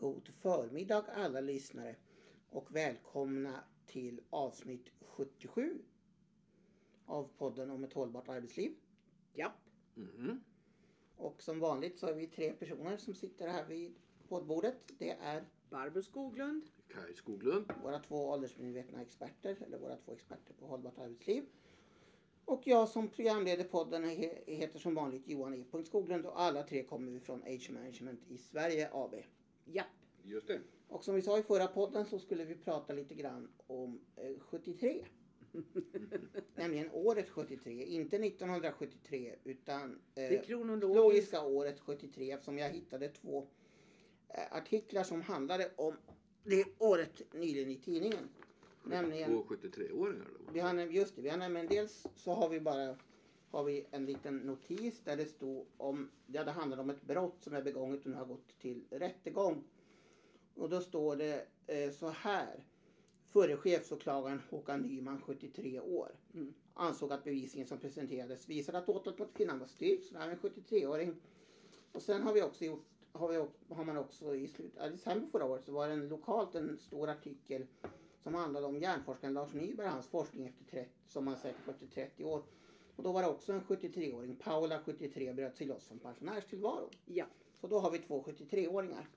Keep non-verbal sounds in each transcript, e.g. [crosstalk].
God förmiddag alla lyssnare och välkomna till avsnitt 77 av podden om ett hållbart arbetsliv. Japp. Mhm. Och som vanligt så är vi tre personer som sitter här vid poddbordet. Det är Barbro Skoglund. Kaj Skoglund. våra två åldersmedvetna experter, eller våra två experter på hållbart arbetsliv. Och jag som programleder podden he- heter som vanligt Johan E. Skoglund och alla tre kommer vi från Age Management i Sverige AB. Japp. Just det. Och som vi sa i förra podden så skulle vi prata lite grann om eh, 73. [laughs] Nämligen året 73, inte 1973 utan eh, Det är kronologiskt. logiska året 73 eftersom jag hittade två eh, artiklar som handlade om det året nyligen i tidningen. Nämligen, Två 73-åringar då. vi har, just det, vi har nämligen dels så har vi bara har vi en liten notis där det stod om, ja, det handlar om ett brott som är begånget och nu har gått till rättegång. Och då står det eh, så här. Förre chefsåklagaren Håkan Nyman, 73 år, Mm. ansåg att bevisningen som presenterades visade att åtalet mot kvinnan var styrkt. Så det här är en 73-åring. Och sen har vi också gjort, har, vi, har man också i slutet av december förra året så var det en, lokalt en stor artikel som handlade om hjärnforskaren Lars Nyberg, hans forskning efter 30, som han säkert efter 30 år. Och då var det också en 73-åring, Paula 73, bröt sig loss från pensionärstillvaron. Ja. Så då har vi två 73-åringar.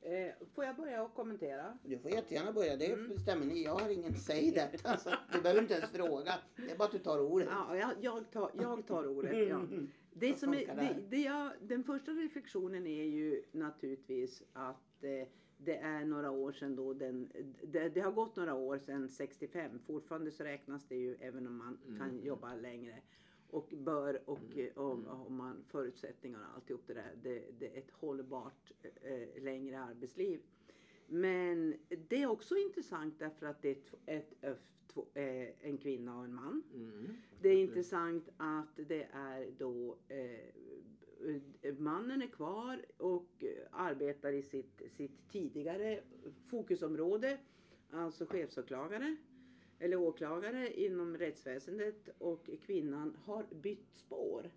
Eh, får jag börja och kommentera? Du får jättegärna börja, det bestämmer ni. Jag har ingen säg detta. Så du behöver inte ens fråga. Det är bara att du tar ordet. Ja, jag, jag, tar, jag tar ordet. Ja. [laughs] Det som är, det det jag, den första reflektionen är ju naturligtvis att eh, det är några år sedan då den, det, det har gått några år sedan 65. Fortfarande så räknas det ju även om man kan jobba längre. Och bör och eh, om, om man förutsättningar och alltihop det där. Det, det är ett hållbart eh, längre arbetsliv. Men det är också intressant därför att det är ett, ett, ett, eh, en kvinna och en man. Mm. Det är intressant att det är då eh, mannen är kvar och eh, arbetar i sitt, sitt tidigare fokusområde, alltså chefsåklagare eller åklagare inom rättsväsendet och kvinnan har bytt spår.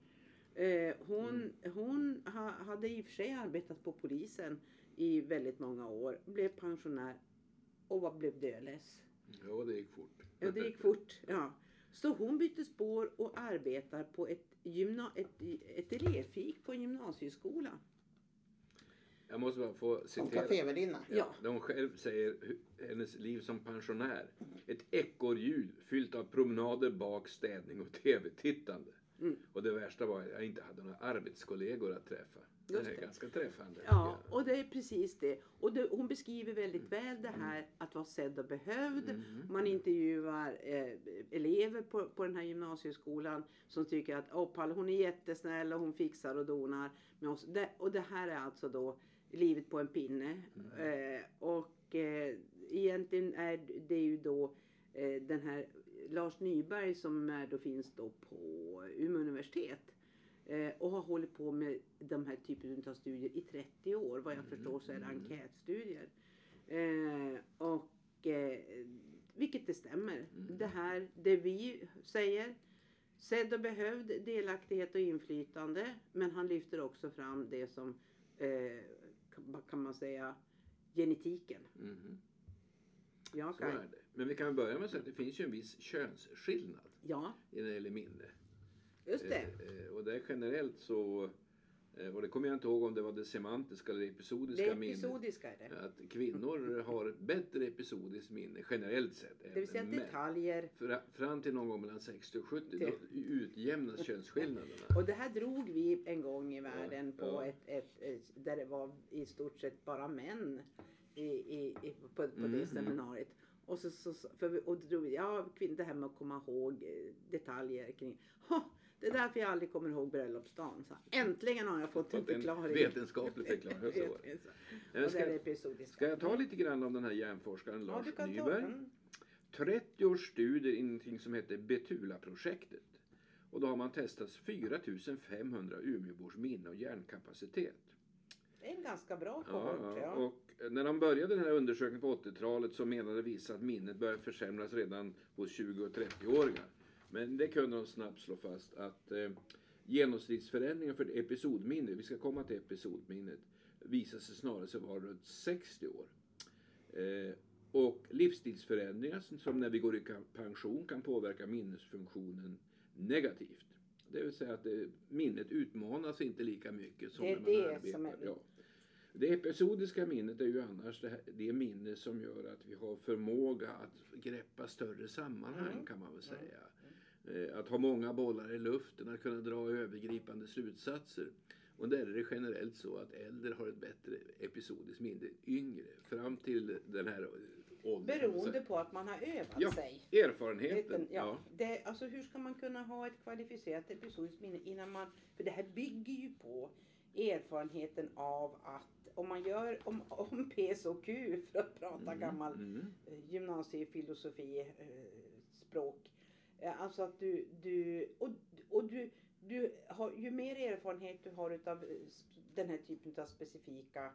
Eh, hon hon ha, hade i och för sig arbetat på polisen i väldigt många år, blev pensionär och var, blev dödless. Ja, det gick fort. Ja, det gick fort. Ja. Så hon bytte spår och arbetar på ett, gymna, ett, ett elevfik på en gymnasieskola. Jag måste bara få Som citera. kafévärdinna. Ja. Där hon själv säger hennes liv som pensionär. Ett ekorrljud fyllt av promenader, bak, städning och tv-tittande. Mm. Och det värsta var att jag inte hade några arbetskollegor att träffa. Det Just är det. ganska träffande. Ja, och det är precis det. Och det, hon beskriver väldigt väl det här att vara sedd och behövd. Man intervjuar eh, elever på, på den här gymnasieskolan som tycker att oh, Palle, hon är jättesnäll och hon fixar och donar med oss. Det, och det här är alltså då livet på en pinne. Eh, och eh, egentligen är det ju då eh, den här Lars Nyberg som är, då finns då på Umeå universitet. Eh, och har hållit på med de här typen av studier i 30 år. Vad jag förstår så är det enkätstudier. Eh, och eh, vilket det stämmer. Det här, det vi säger. Sedd och behövd delaktighet och inflytande. Men han lyfter också fram det som, kan- vad kan man säga, genetiken. Mhm. Ja, Så är det. Men vi kan börja med att säga att det finns ju en viss könsskillnad ja när det gäller minne. Just det. Eh, eh, Och det är generellt så, eh, och det kommer jag inte ihåg om det var det semantiska eller det episodiska Det minnet. episodiska är det. Att kvinnor har ett bättre episodiskt minne generellt sett Det vill säga än män. detaljer. Fra- Fram till någon gång mellan 60 och 70 då utjämnas könsskillnaderna. Och det här drog vi en gång i världen på ja. ett, ett, ett, där det var i stort sett bara män i, i, i, på, på Mm, det seminariet. Och, så, så, för och då drog vi, ja, det här med att komma ihåg detaljer kring. Ha, det är därför jag aldrig kommer ihåg bröllopsdagen. Så äntligen har jag fått en förklaring. vetenskaplig förklaring. Så. [laughs] Nej, ska-. Ska jag ta lite grann om den här hjärnforskaren ja, Lars ta, Nyberg? mm. 30 års studier i någonting som heter Betula-projektet. Och då har man testat 4500 Umeåbors minne och hjärnkapacitet. Det är en ganska bra Ja, kohort. ja. Ja, Och när de började den här undersökningen på 80-talet så menade vissa att minnet började försämras redan hos 20 och 30-åringar. Men det kunde de snabbt slå fast att eh, genomsnittsförändringen för episodminne, vi ska komma till episodminnet, visade sig snarare vara runt 60 år. Eh, och livsstilsförändringar som, när vi går i pension kan påverka minnesfunktionen negativt. Det vill säga att det, minnet utmanas inte lika mycket som Det är när man det arbetar. som är- Ja. Det episodiska minnet är ju annars det, här, det minne som gör att vi har förmåga att greppa större sammanhang Mm. kan man väl säga. Eh, Att ha många bollar i luften, att kunna dra övergripande slutsatser. Och där är det generellt så att äldre har ett bättre episodiskt minne yngre. Fram till den här åldern. Beroende på att man har övat Ja, sig. Erfarenheten. Ja, Ja. Det, alltså hur ska man kunna ha ett kvalificerat episodiskt minne innan man... För det här bygger ju på erfarenheten av att om man gör om, om PS och Q för att prata Mm, gammal mm. eh, gymnasiefilosofi, eh, språk. Eh, Alltså att du, du och, och du, du har, ju mer erfarenhet du har utav eh, den här typen av specifika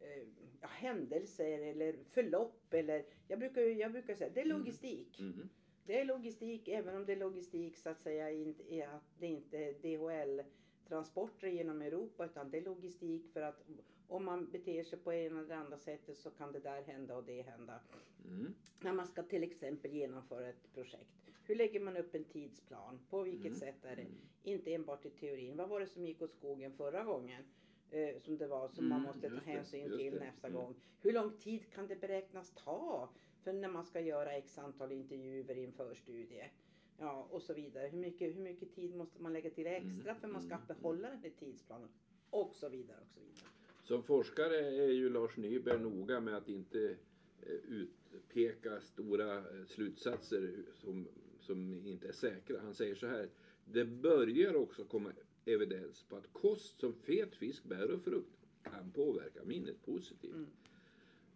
eh, händelser eller förlopp eller jag brukar, jag brukar säga det är Mm. logistik. Mm. Det är logistik även om det är logistik så att säga inte är att det inte är DHL transporter genom Europa utan det är logistik för att om man beter sig på ena eller det andra sättet så kan det där hända och det hända. Mm. När man ska till exempel genomföra ett projekt. Hur lägger man upp en tidsplan? På vilket Mm. sätt är det? Inte enbart i teorin. Vad var det som gick åt skogen förra gången? Eh, som det var som man Mm, måste ta det, hänsyn just till det. nästa Mm. gång. Hur lång tid kan det beräknas ta? För när man ska göra x antal intervjuer i en förstudie. Ja, och så vidare. Hur mycket, hur mycket tid måste man lägga till extra Mm, för man ska mm, behålla den här tidsplanen? Och så vidare och så vidare. Som forskare är ju Lars Nyberg noga med att inte eh, utpeka stora eh, slutsatser som, som inte är säkra. Han säger så här. Det börjar också komma evidens på att kost som fet fisk, bär och frukt kan påverka minnet positivt. Mm.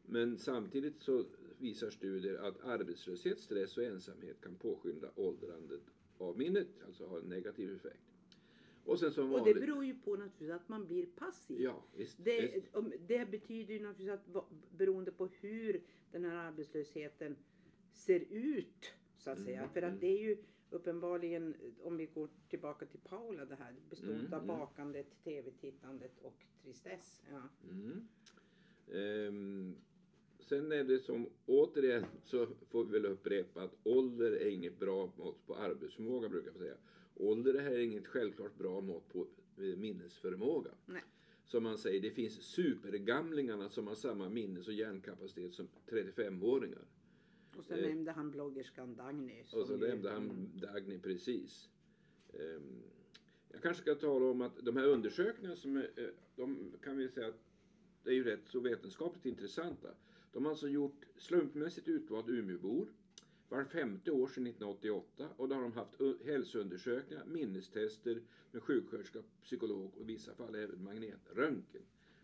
Men samtidigt så visar studier att arbetslöshet, stress och ensamhet kan påskynda åldrandet av minnet, alltså ha en negativ effekt. Och sen som Och det beror ju på naturligtvis att man blir passiv. Ja, visst. Det, visst. det betyder ju naturligtvis att beroende på hur den här arbetslösheten ser ut så att säga. Mm, För att det är ju uppenbarligen, om vi går tillbaka till Paula, det här består Mm, av mm. bakandet, tv-tittandet och tristess. Ja. Ehm, sen är det som, återigen så får vi väl upprepa att ålder är inget bra mått på arbetsförmåga brukar jag säga. Ålder är inget självklart bra mått på eh, minnesförmåga. Nej. Som man säger, det finns supergamlingarna som har samma minnes och hjärnkapacitet som 35-åringar. Och sen Eh. nämnde han bloggerskan Dagny. Och så nämnde han. Dagny precis. Ehm, Jag kanske ska tala om att de här undersökningarna som eh, de kan vi säga att det är ju rätt så vetenskapligt intressanta. De har alltså gjort slumpmässigt utvald Umeåbor var femte år sedan 1988 och då har de haft hälsoundersökningar, minnestester med sjuksköterska, psykolog och i vissa fall även magnetröntgen.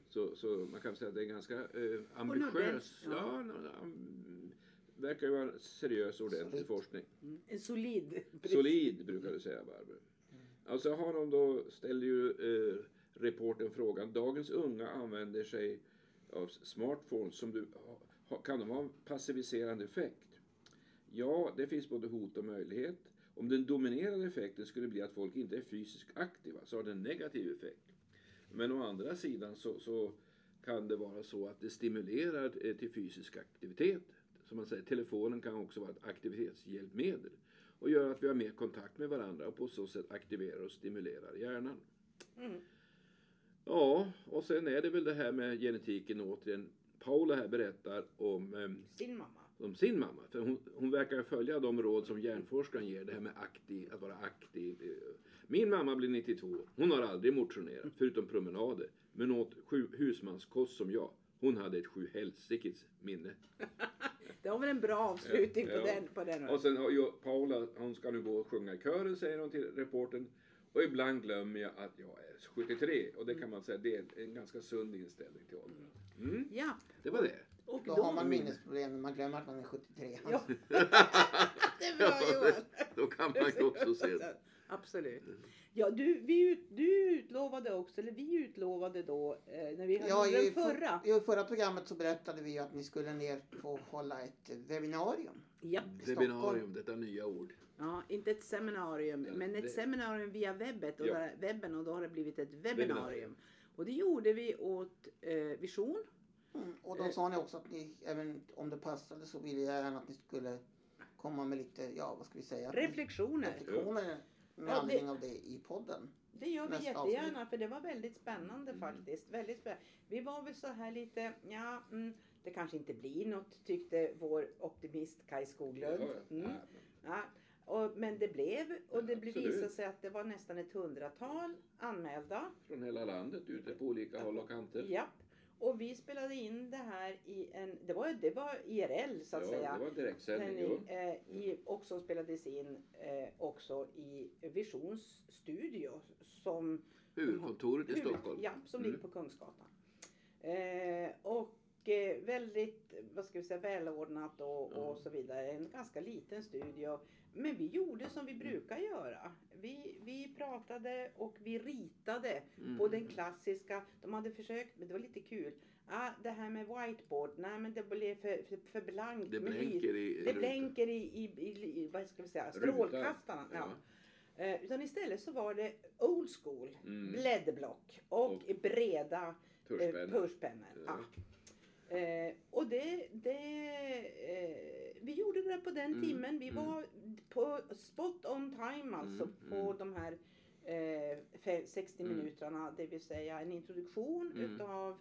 Så, så man kan säga att det är ganska eh, ambitiös. ja. Verkar ju vara seriös ordentlig Solidt. forskning. Mm. En solid. Solid brukar du säga Barbro. Alltså har de då, ställer ju eh, reporten frågan, dagens unga använder sig av smartphones som du, ha, kan de ha en passiviserande effekt? Ja, det finns både hot och möjlighet. Om den dominerande effekten skulle bli att folk inte är fysiskt aktiva så har det en negativ effekt. Men å andra sidan så, så kan det vara så att det stimulerar eh, till fysisk aktivitet. Som man säger, telefonen kan också vara ett aktivitetshjälpmedel och gör att vi har mer kontakt med varandra och på så sätt aktiverar och stimulerar hjärnan. Mm. Ja, och sen är det väl det här med genetiken återigen. Paula här berättar om, eh, Sin mamma. om sin mamma. För hon, hon verkar följa de råd som hjärnforskaren ger, det här med aktiv, att vara aktiv. Min mamma blir 92. Hon har aldrig motionerat, förutom promenader. Men åt sju husmanskost som jag. Hon hade ett sjuhelsikes minne. [laughs] Det var väl en bra avslutning Ja, på ja. den. På den Och sen har ju Paula, hon ska nu gå och sjunga i kören säger hon till reporten. Och ibland glömmer jag att jag är 73. Och det kan man säga, det är en ganska sund inställning till åldern. Mm, Ja, det var det. och Då har man minnesproblem när man glömmer att man är 73. Ja. [laughs] [laughs] det är bra Johan. Då kan man ju också se det. [laughs] Absolut. Ja, du, vi, ut- du utlovade också, eller vi utlovade då, eh, när vi hade Ja, den i, förra. för, I förra programmet så berättade vi ju att ni skulle ner och hålla ett webbinarium. Ja. Webinarium, detta nya ord. ja, inte ett seminarium, Ja, men ett det- seminarium via webbet och Ja. där, webben och då har det blivit ett Webbinarium. webbinarium. Och det gjorde vi åt eh, Vision. Mm. Och då Eh. sa ni också att ni, även om det passade så ville jag gärna att ni skulle komma med lite, ja vad ska vi säga? Reflektioner. Reflektioner med Ja, det- anledning av det i podden. Det gör vi jättegärna avsnitt. för det var väldigt spännande Mm. faktiskt. Väldigt spännande. Vi var väl så här lite, ja, mm, det kanske inte blir något tyckte vår optimist Kaj Skoglund. Mm. Ja, Ja, och, men det blev och det Ja, blev, absolut. visade sig att det var nästan ett hundratal anmälda. Från hela landet, ute på olika håll och kanter. Japp. Och vi spelade in det här i en, det var, det var IRL så att ja, säga. det var direktsändning. Eh, i, och som spelades in eh, också i Visions studio som Huvudkontoret i huvud- Stockholm. Ja, som Mm. ligger på Kungsgatan. Eh, och väldigt, vad ska vi säga, välordnat och, och så vidare. En ganska liten studio. Men vi gjorde som vi brukar göra. Vi, vi pratade och vi ritade Mm. på den klassiska. De hade försökt, men det var lite kul. Ah, det här med whiteboard, nej men det blev för, för, för blankt. Det blänker i... det blänker i, i, i, i vad ska vi säga, strålkastarna. Ja. Eh, utan istället så var det old school, Mm. blädderblock och, Och breda eh, Tuschpennor. Ja. Ja. Eh, och det, det eh, vi gjorde det på den Mm, timmen. Vi mm. var på spot on time alltså Mm, på mm. de här eh, fe- 60 Mm. minuterna. Det vill säga en introduktion Mm. utav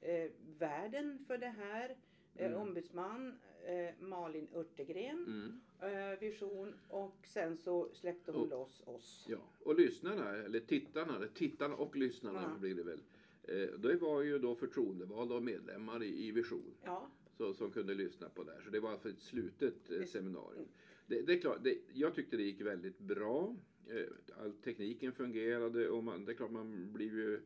eh, världen för det här. Eh. Ombudsman eh, Malin Örtegren, eh, Vision och sen så släppte hon Och- loss oss. Ja, och lyssnarna, eller tittarna, tittarna och lyssnarna Ja. blir det väl. Eh, det var ju då förtroendevalda och medlemmar i, Vision Ja, så, som kunde lyssna på det här. Så det var alltså ett slutet eh, Det- seminarium. Det, det är klart, det, jag tyckte det gick väldigt bra. Eh, all tekniken fungerade och man, det är klart man blir ju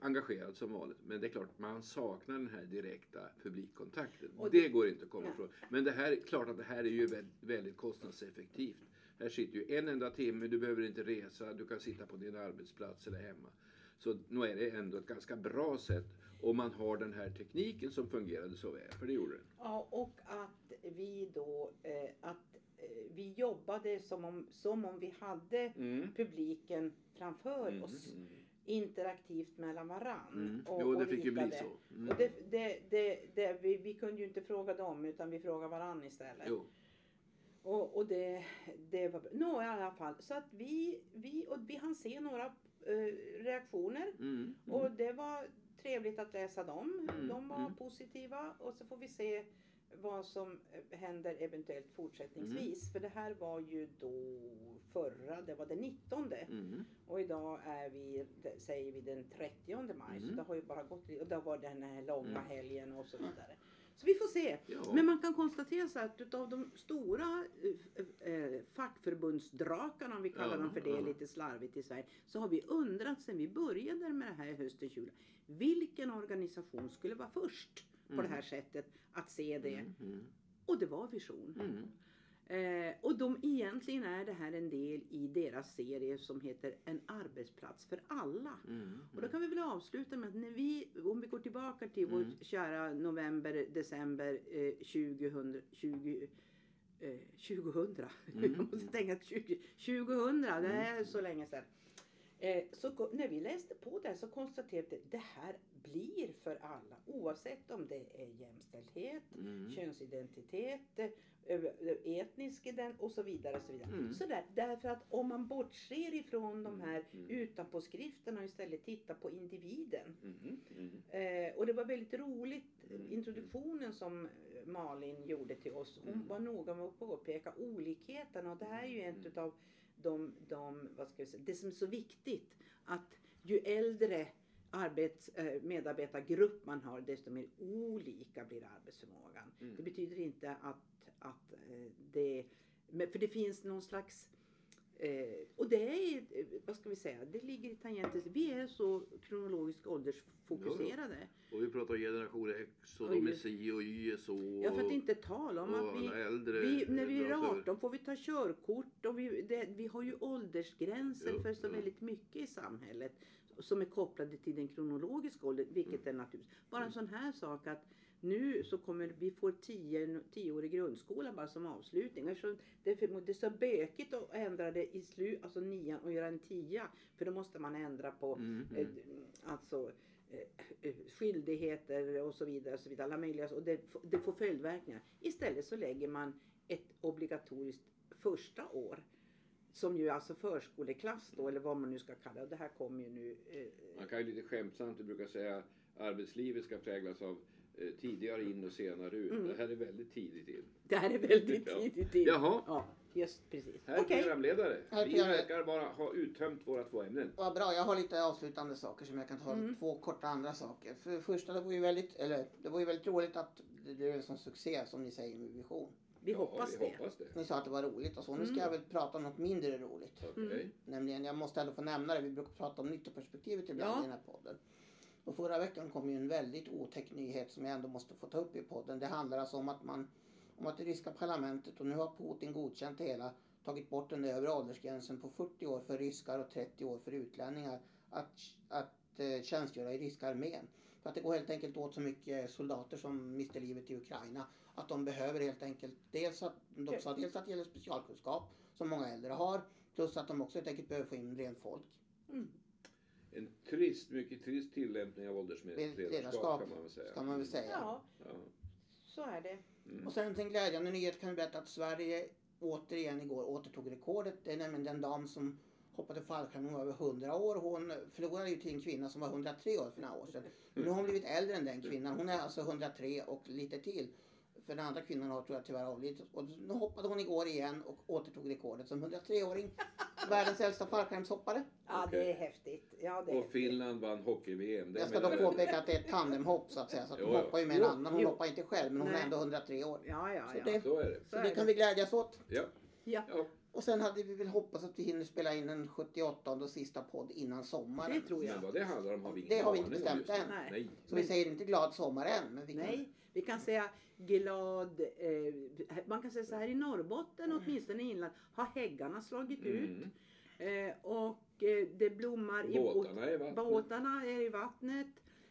engagerad som vanligt. Men det är klart man saknar den här direkta publikkontakten. Och det går inte att komma ifrån. Men det här, klart att det här är ju väldigt, väldigt kostnadseffektivt. Här sitter ju en enda timme, du behöver inte resa, du kan sitta på din arbetsplats eller hemma. Så nu är det ändå ett ganska bra sätt om man har den här tekniken som fungerade så väl, för det gjorde den. ja och att vi då eh, att eh, vi jobbade som om, som om vi hade Mm. publiken framför Mm. oss interaktivt mellan varann. Mm. Och, Jo, det och fick ju bli så. Mm. Och det, det, det, det, vi, vi kunde ju inte fråga dem utan vi frågade varann istället. Jo. Och, och det, det var Nå i alla fall. Så att vi, vi, och vi hann se några reaktioner. Mm. Mm. Och det var trevligt att läsa dem. Mm, De var mm. positiva. Och så får vi se vad som eh, händer eventuellt fortsättningsvis. Mm. För det här var ju då förra, det var den 19. Mm. Och idag är vi, säger vi den 30 maj. Så Mm. det har ju bara gått lite- och det var den här långa Mm. helgen och så vidare. Så vi får se. Ja. Men man kan konstatera så att utav de stora eh, eh, fackförbundsdrakarna, om vi kallar Ja, dem för det ja. lite slarvigt i Sverige, så har vi undrat sen vi började med det här hösten 20 vilken organisation skulle vara först på Mm. det här sättet att se det? Mm. Mm. Och det var Vision. Mm. Eh, och de, egentligen är det här en del i deras serie som heter En arbetsplats för alla. Mm. Och då kan vi väl avsluta med att när vi, om vi går tillbaka till Mm. vårt kära november, december eh, 2000, 20, eh, 2000. [laughs] Mm. Jag måste tänka att 20, 2000, det är så länge sedan. Eh, så när vi läste på det här så konstaterade vi att det här blir för alla oavsett om det är jämställdhet, Mm. könsidentitet, etnisk ident och så vidare. Och så vidare. Mm. Så där, därför att om man bortser ifrån de här Mm. utanpåskrifterna och istället tittar på individen. Mm. Mm. Eh, och det var väldigt roligt, Mm. introduktionen som Malin gjorde till oss. Hon Mm. var noga med att påpeka olikheterna och det här är ju en Mm. utav de, de, vad ska vi säga, det som är så viktigt. Att ju äldre arbets, eh, medarbetargrupp man har desto mer olika blir arbetsförmågan. Mm. Det betyder inte att, att eh, det, för det finns någon slags Eh, och det är, vad ska vi säga, det ligger i tangenten. Vi är så kronologiskt åldersfokuserade. Och vi pratar generation X och de är si och Y är så. Ja, för att inte tala om att vi, äldre vi när vi är dras över. 18 får vi ta körkort och vi, det, vi har ju åldersgränser Jo, för så väldigt mycket i samhället som är kopplade till den kronologiska åldern, vilket är naturligt. Bara en sån här sak att nu så kommer vi få tio, tioårig grundskola bara som avslutning. Eftersom det, det är så bökigt att ändra det i slut, alltså nian och göra en tia. För då måste man ändra på Mm, eh, mm. alltså eh, skyldigheter och så vidare. Och så vidare alla möjliga, och det, det får följdverkningar. Istället så lägger man ett obligatoriskt första år. Som ju alltså förskoleklass då, eller vad man nu ska kalla det. Här kommer ju nu. Eh, Man kan ju lite skämtsamt brukar säga att arbetslivet ska präglas av eh, tidigare in och senare ut. Mm. Det här är väldigt tidigt in. det här är väldigt [laughs] tidigt in. Jaha. Ja, just precis. Herr Okej. programledare, Herr vi verkar bara ha uttömt våra två ämnen. Vad bra, jag har lite avslutande saker som jag kan ta. Mm. Två korta andra saker. För det första, det var ju väldigt, eller, det var ju väldigt roligt att det blev en sån succé som ni säger med Vision. Vi hoppas ja, vi det. hoppas det. Ni sa att det var roligt och så. Nu ska Mm. jag väl prata om något mindre roligt. Okej. Mm. Nämligen, jag måste ändå få nämna det, vi brukar prata om nyttoperspektivet ibland Ja. i den här podden. Och förra veckan kom ju en väldigt otäck nyhet som jag ändå måste få ta upp i podden. Det handlar alltså om att man, om att det ryska parlamentet, och nu har Putin godkänt det hela, tagit bort den övre åldersgränsen på 40 år för ryskar och 30 år för utlänningar att, att eh, tjänstgöra i ryska armén. För att det går helt enkelt åt så mycket soldater som mister livet i Ukraina. Att de behöver helt enkelt, dels att, de sa dels att det gäller specialkunskap som många äldre har. Plus att de också helt enkelt behöver få in rent folk. Mm. En trist, mycket trist tillämpning av åldersledarskap Ledarskap kan man väl säga. ska man väl säga. Ja, Ja. så är det. Mm. Och sen en glädjande nyhet kan vi berätta att Sverige återigen igår återtog rekordet. Det är nämligen den dam som hoppade fallskärm, hon var över 100 år. Hon förlorade ju till en kvinna som var 103 år för några år sedan. Men nu har hon blivit äldre än den kvinnan. Hon är alltså 103 och lite till. För den andra kvinnan har tror jag tyvärr avlidit. Och nu hoppade hon igår igen och återtog rekordet som 103-åring. [laughs] Världens äldsta fallskärmshoppare. Ja, det är häftigt. Ja, det är Och häftigt. Finland vann hockey-VM. Jag ska dock jag. påpeka att det är ett tandemhopp så att säga. Så att hon Jo, hoppar ju med en Jo, annan. Hon jo. hoppar inte själv men hon är Nej. ändå 103 år. Ja, ja, Så ja. det- Så är det. Så är det det. kan vi glädjas åt. Ja. ja. ja. Och sen hade vi väl hoppats att vi hinner spela in en 78 och sista podd innan sommaren. Det tror jag. Men vad det handlar om har vi ingen Det har vi inte bestämt än. Nej. Nej. Så vi säger inte glad sommar än. Men vi kan... Nej, vi kan säga glad... Eh, man kan säga så här i Norrbotten, åtminstone i inland, har häggarna slagit ut. Mm. Eh, och eh, det blommar i Båtarna är i vattnet. Båtarna är i vattnet.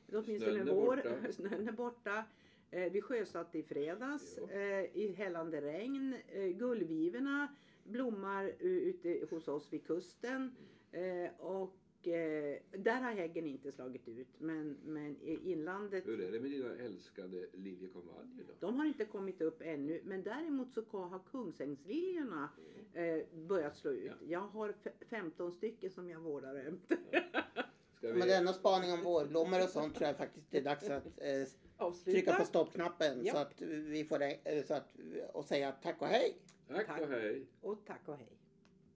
Åtminstone Snön är vår. borta. [laughs] Snön är borta. Eh, vi sjösatte i fredags eh, i hällande regn. Eh, gullvivorna blommar ute hos oss vid kusten. Eh, och eh, där har häggen inte slagit ut. Men, men i inlandet Hur är det med dina älskade liljekonvaljer då? de har inte kommit upp ännu, men däremot så har kungsängsliljorna eh, börjat slå ut. Ja. Jag har f- 15 stycken som jag vårdar ömt. Ska vi... Med denna spaning om vårblommor och sånt tror jag faktiskt det är dags att eh, Avsluta. trycka på stoppknappen Ja. så att vi får det, så att, och säga tack och hej. Tack Tack. och hej. Och tack och hej.